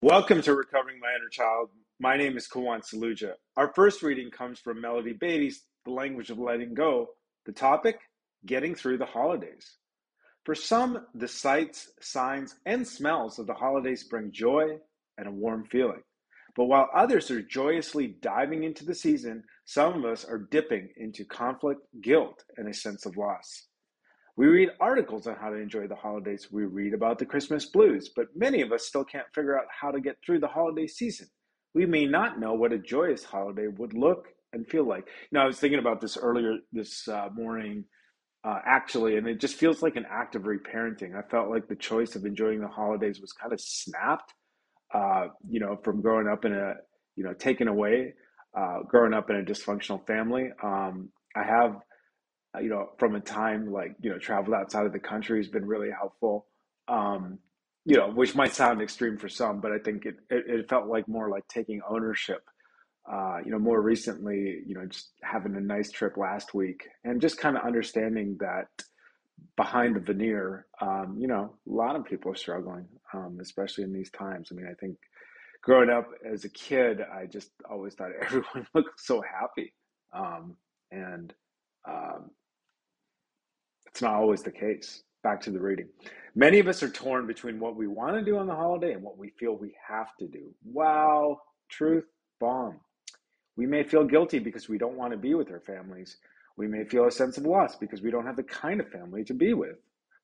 Welcome to Recovering My Inner Child. My name is Kawan Saluja. Our first reading comes from Melody Beattie's The Language of Letting Go. The topic, Getting Through the Holidays. For some, the sights, signs, and smells of the holidays bring joy and a warm feeling. But while others are joyously diving into the season, some of us are dipping into conflict, guilt, and a sense of loss. We read articles on how to enjoy the holidays. We read about the Christmas blues, but many of us still can't figure out how to get through the holiday season. We may not know what a joyous holiday would look and feel like. You know, I was thinking about this earlier this uh, morning, uh, actually, and it just feels like an act of reparenting. I felt like the choice of enjoying the holidays was kind of snapped, uh, you know, from growing up in a, you know, taken away, uh, growing up in a dysfunctional family. Um, I have you know, from a time like, you know, traveled outside of the country has been really helpful. Um, you know, which might sound extreme for some, but I think it, it, it felt like more like taking ownership. Uh, you know, more recently, you know, just having a nice trip last week and just kind of understanding that behind the veneer, um, you know, a lot of people are struggling, um, especially in these times. I mean, I think growing up as a kid, I just always thought everyone looked so happy. Um, and um, it's not always the case. Back to the reading. Many of us are torn between what we want to do on the holiday and what we feel we have to do. Wow, truth bomb. We may feel guilty because we don't want to be with our families. We may feel a sense of loss because we don't have the kind of family to be with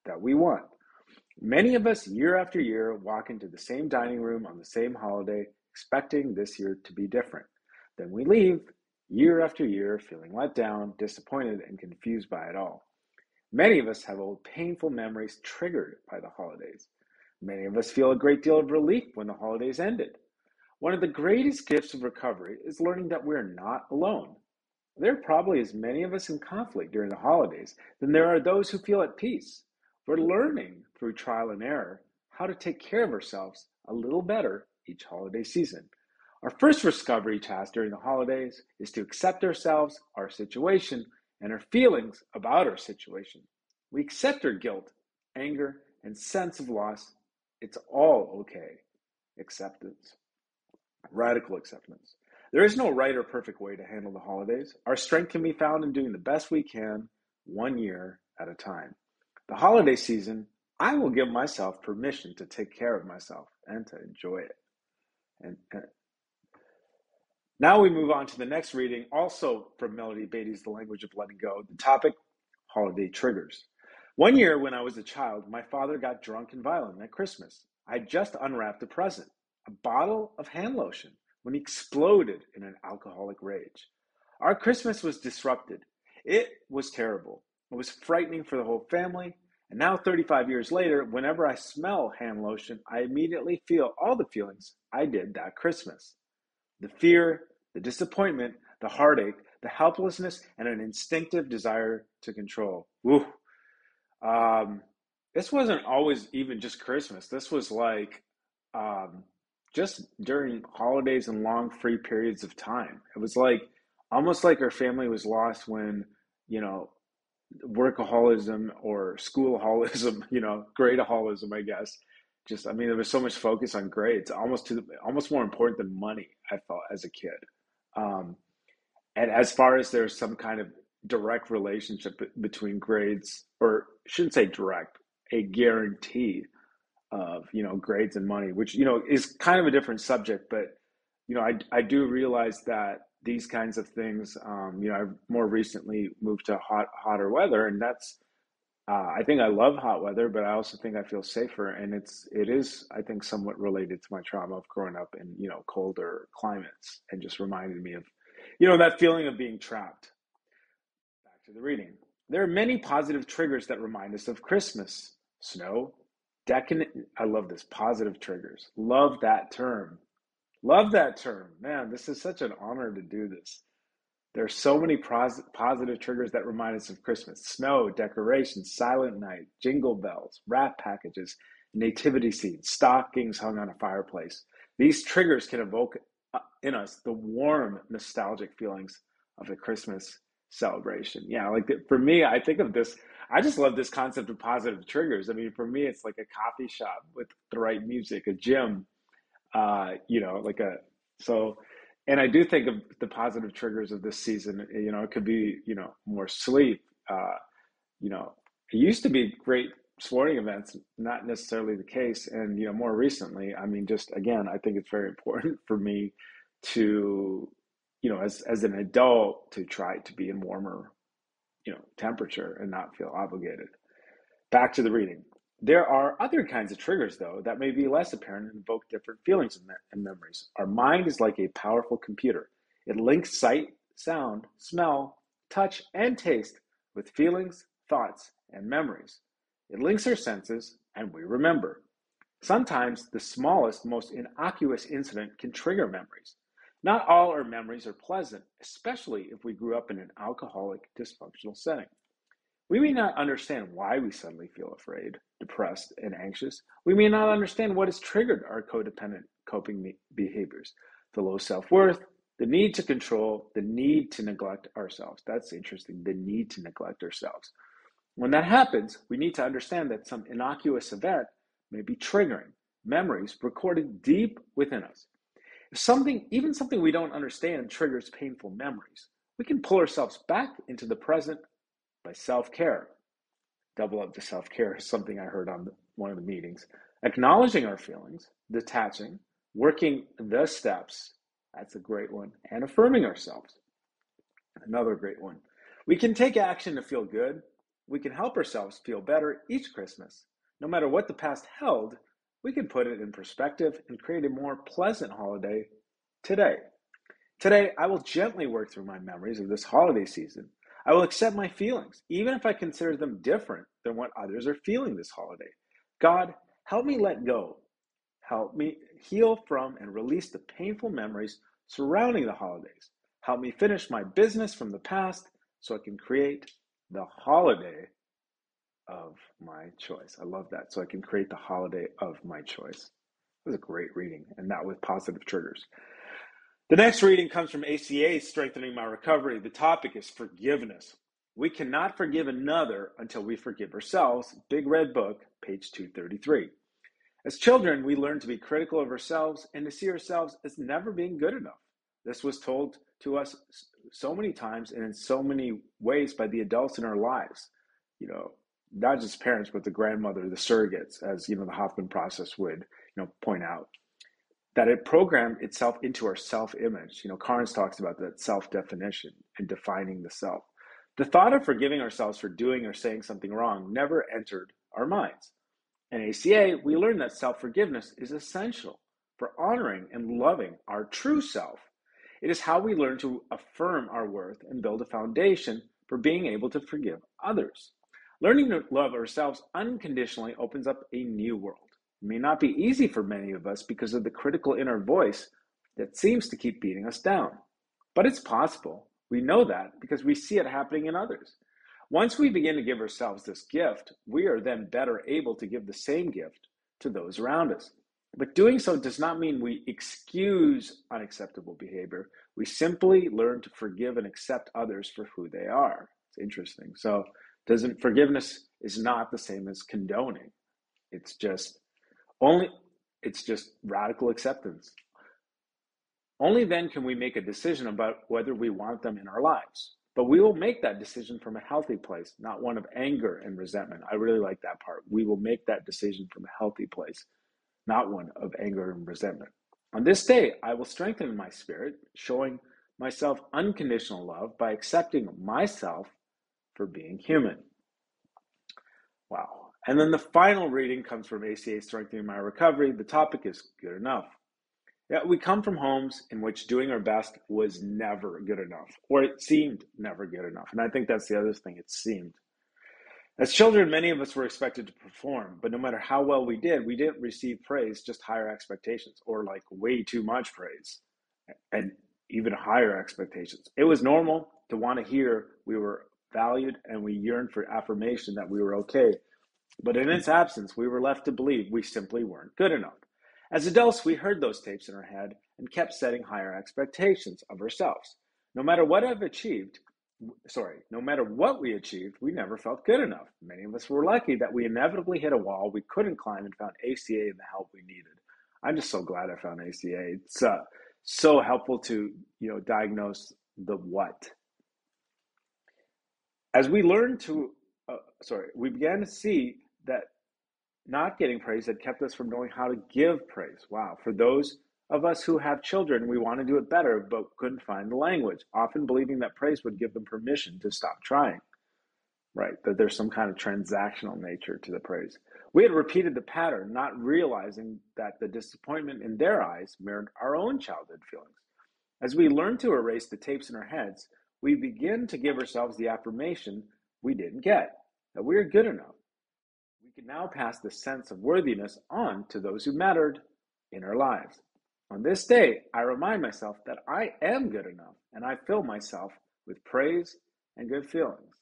that we want. Many of us, year after year, walk into the same dining room on the same holiday, expecting this year to be different. Then we leave year after year, feeling let down, disappointed, and confused by it all. Many of us have old painful memories triggered by the holidays. Many of us feel a great deal of relief when the holidays ended. One of the greatest gifts of recovery is learning that we're not alone. There are probably as many of us in conflict during the holidays than there are those who feel at peace. We're learning through trial and error how to take care of ourselves a little better each holiday season. Our first recovery task during the holidays is to accept ourselves, our situation, and our feelings about our situation. We accept our guilt, anger, and sense of loss. It's all okay. Acceptance. Radical acceptance. There is no right or perfect way to handle the holidays. Our strength can be found in doing the best we can, one year at a time. The holiday season, I will give myself permission to take care of myself and to enjoy it. And, and now we move on to the next reading, also from Melody Beattie's The Language of Letting Go. The topic, holiday triggers. One year when I was a child, my father got drunk and violent at Christmas. I just unwrapped a present, a bottle of hand lotion, when he exploded in an alcoholic rage. Our Christmas was disrupted. It was terrible. It was frightening for the whole family. And now, 35 years later, whenever I smell hand lotion, I immediately feel all the feelings I did that Christmas the fear, the disappointment, the heartache, the helplessness, and an instinctive desire to control. Woo. Um, this wasn't always even just Christmas. This was like um, just during holidays and long free periods of time. It was like almost like our family was lost when, you know, workaholism or schoolholism, you know, gradeaholism, I guess, just I mean there was so much focus on grades, almost to almost more important than money. I felt as a kid, um, and as far as there's some kind of direct relationship between grades, or I shouldn't say direct, a guarantee of you know grades and money, which you know is kind of a different subject, but you know I I do realize that these kinds of things, um, you know, I've more recently moved to hot hotter weather, and that's uh, I think I love hot weather, but I also think I feel safer, and it's it is I think somewhat related to my trauma of growing up in you know colder climates, and just reminded me of you know that feeling of being trapped. Back to the reading. There are many positive triggers that remind us of Christmas, snow, decadent. I love this positive triggers. Love that term. Love that term, man. This is such an honor to do this. There are so many pros- positive triggers that remind us of Christmas snow, decorations, silent night, jingle bells, wrap packages, nativity scenes, stockings hung on a fireplace. These triggers can evoke uh, in us the warm, nostalgic feelings of the Christmas celebration. Yeah, like for me, I think of this. I just love this concept of positive triggers. I mean, for me, it's like a coffee shop with the right music, a gym, Uh, you know, like a so, and I do think of the positive triggers of this season. You know, it could be you know more sleep. Uh, you know, it used to be great sporting events, not necessarily the case. And you know, more recently, I mean, just again, I think it's very important for me to, you know, as as an adult, to try to be in warmer, you know, temperature and not feel obligated. Back to the reading. There are other kinds of triggers, though, that may be less apparent and evoke different feelings and, me- and memories. Our mind is like a powerful computer. It links sight, sound, smell, touch, and taste with feelings, thoughts, and memories. It links our senses, and we remember. Sometimes the smallest, most innocuous incident can trigger memories. Not all our memories are pleasant, especially if we grew up in an alcoholic, dysfunctional setting. We may not understand why we suddenly feel afraid, depressed, and anxious. We may not understand what has triggered our codependent coping behaviors the low self worth, the need to control, the need to neglect ourselves. That's interesting, the need to neglect ourselves. When that happens, we need to understand that some innocuous event may be triggering memories recorded deep within us. If something, even something we don't understand, triggers painful memories, we can pull ourselves back into the present by self care. Double up the self care is something I heard on one of the meetings. Acknowledging our feelings, detaching, working the steps, that's a great one, and affirming ourselves, another great one. We can take action to feel good. We can help ourselves feel better each Christmas. No matter what the past held, we can put it in perspective and create a more pleasant holiday today. Today, I will gently work through my memories of this holiday season I will accept my feelings, even if I consider them different than what others are feeling this holiday. God, help me let go. Help me heal from and release the painful memories surrounding the holidays. Help me finish my business from the past so I can create the holiday of my choice. I love that. So I can create the holiday of my choice. It was a great reading, and that with positive triggers. The next reading comes from ACA, Strengthening My Recovery. The topic is forgiveness. We cannot forgive another until we forgive ourselves. Big Red Book, page 233. As children, we learn to be critical of ourselves and to see ourselves as never being good enough. This was told to us so many times and in so many ways by the adults in our lives. You know, not just parents, but the grandmother, the surrogates, as you know, the Hoffman process would, you know, point out that it programmed itself into our self image. You know, Carnes talks about that self definition and defining the self. The thought of forgiving ourselves for doing or saying something wrong never entered our minds. In ACA, we learned that self forgiveness is essential for honoring and loving our true self. It is how we learn to affirm our worth and build a foundation for being able to forgive others. Learning to love ourselves unconditionally opens up a new world may not be easy for many of us because of the critical inner voice that seems to keep beating us down. But it's possible. We know that because we see it happening in others. Once we begin to give ourselves this gift, we are then better able to give the same gift to those around us. But doing so does not mean we excuse unacceptable behavior. We simply learn to forgive and accept others for who they are. It's interesting. So, doesn't forgiveness is not the same as condoning. It's just only it's just radical acceptance. Only then can we make a decision about whether we want them in our lives. But we will make that decision from a healthy place, not one of anger and resentment. I really like that part. We will make that decision from a healthy place, not one of anger and resentment. On this day, I will strengthen my spirit, showing myself unconditional love by accepting myself for being human. Wow. And then the final reading comes from ACA Strengthening My Recovery. The topic is good enough. Yeah, we come from homes in which doing our best was never good enough, or it seemed never good enough. And I think that's the other thing, it seemed. As children, many of us were expected to perform, but no matter how well we did, we didn't receive praise, just higher expectations, or like way too much praise, and even higher expectations. It was normal to want to hear we were valued and we yearned for affirmation that we were okay but in its absence, we were left to believe we simply weren't good enough. As adults, we heard those tapes in our head and kept setting higher expectations of ourselves. No matter what I've achieved, sorry, no matter what we achieved, we never felt good enough. Many of us were lucky that we inevitably hit a wall we couldn't climb and found ACA and the help we needed. I'm just so glad I found ACA. It's uh, so helpful to you know diagnose the what. As we learned to, uh, sorry, we began to see that not getting praise had kept us from knowing how to give praise. Wow. For those of us who have children, we want to do it better, but couldn't find the language, often believing that praise would give them permission to stop trying. Right, that there's some kind of transactional nature to the praise. We had repeated the pattern, not realizing that the disappointment in their eyes mirrored our own childhood feelings. As we learn to erase the tapes in our heads, we begin to give ourselves the affirmation we didn't get, that we are good enough. Can now pass the sense of worthiness on to those who mattered in our lives. On this day, I remind myself that I am good enough and I fill myself with praise and good feelings.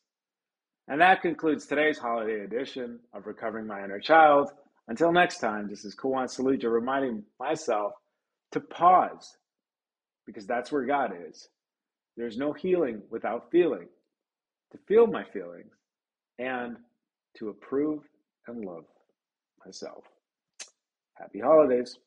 And that concludes today's holiday edition of Recovering My Inner Child. Until next time, this is Kuan Saluja reminding myself to pause because that's where God is. There's no healing without feeling, to feel my feelings and to approve and love myself. Happy holidays.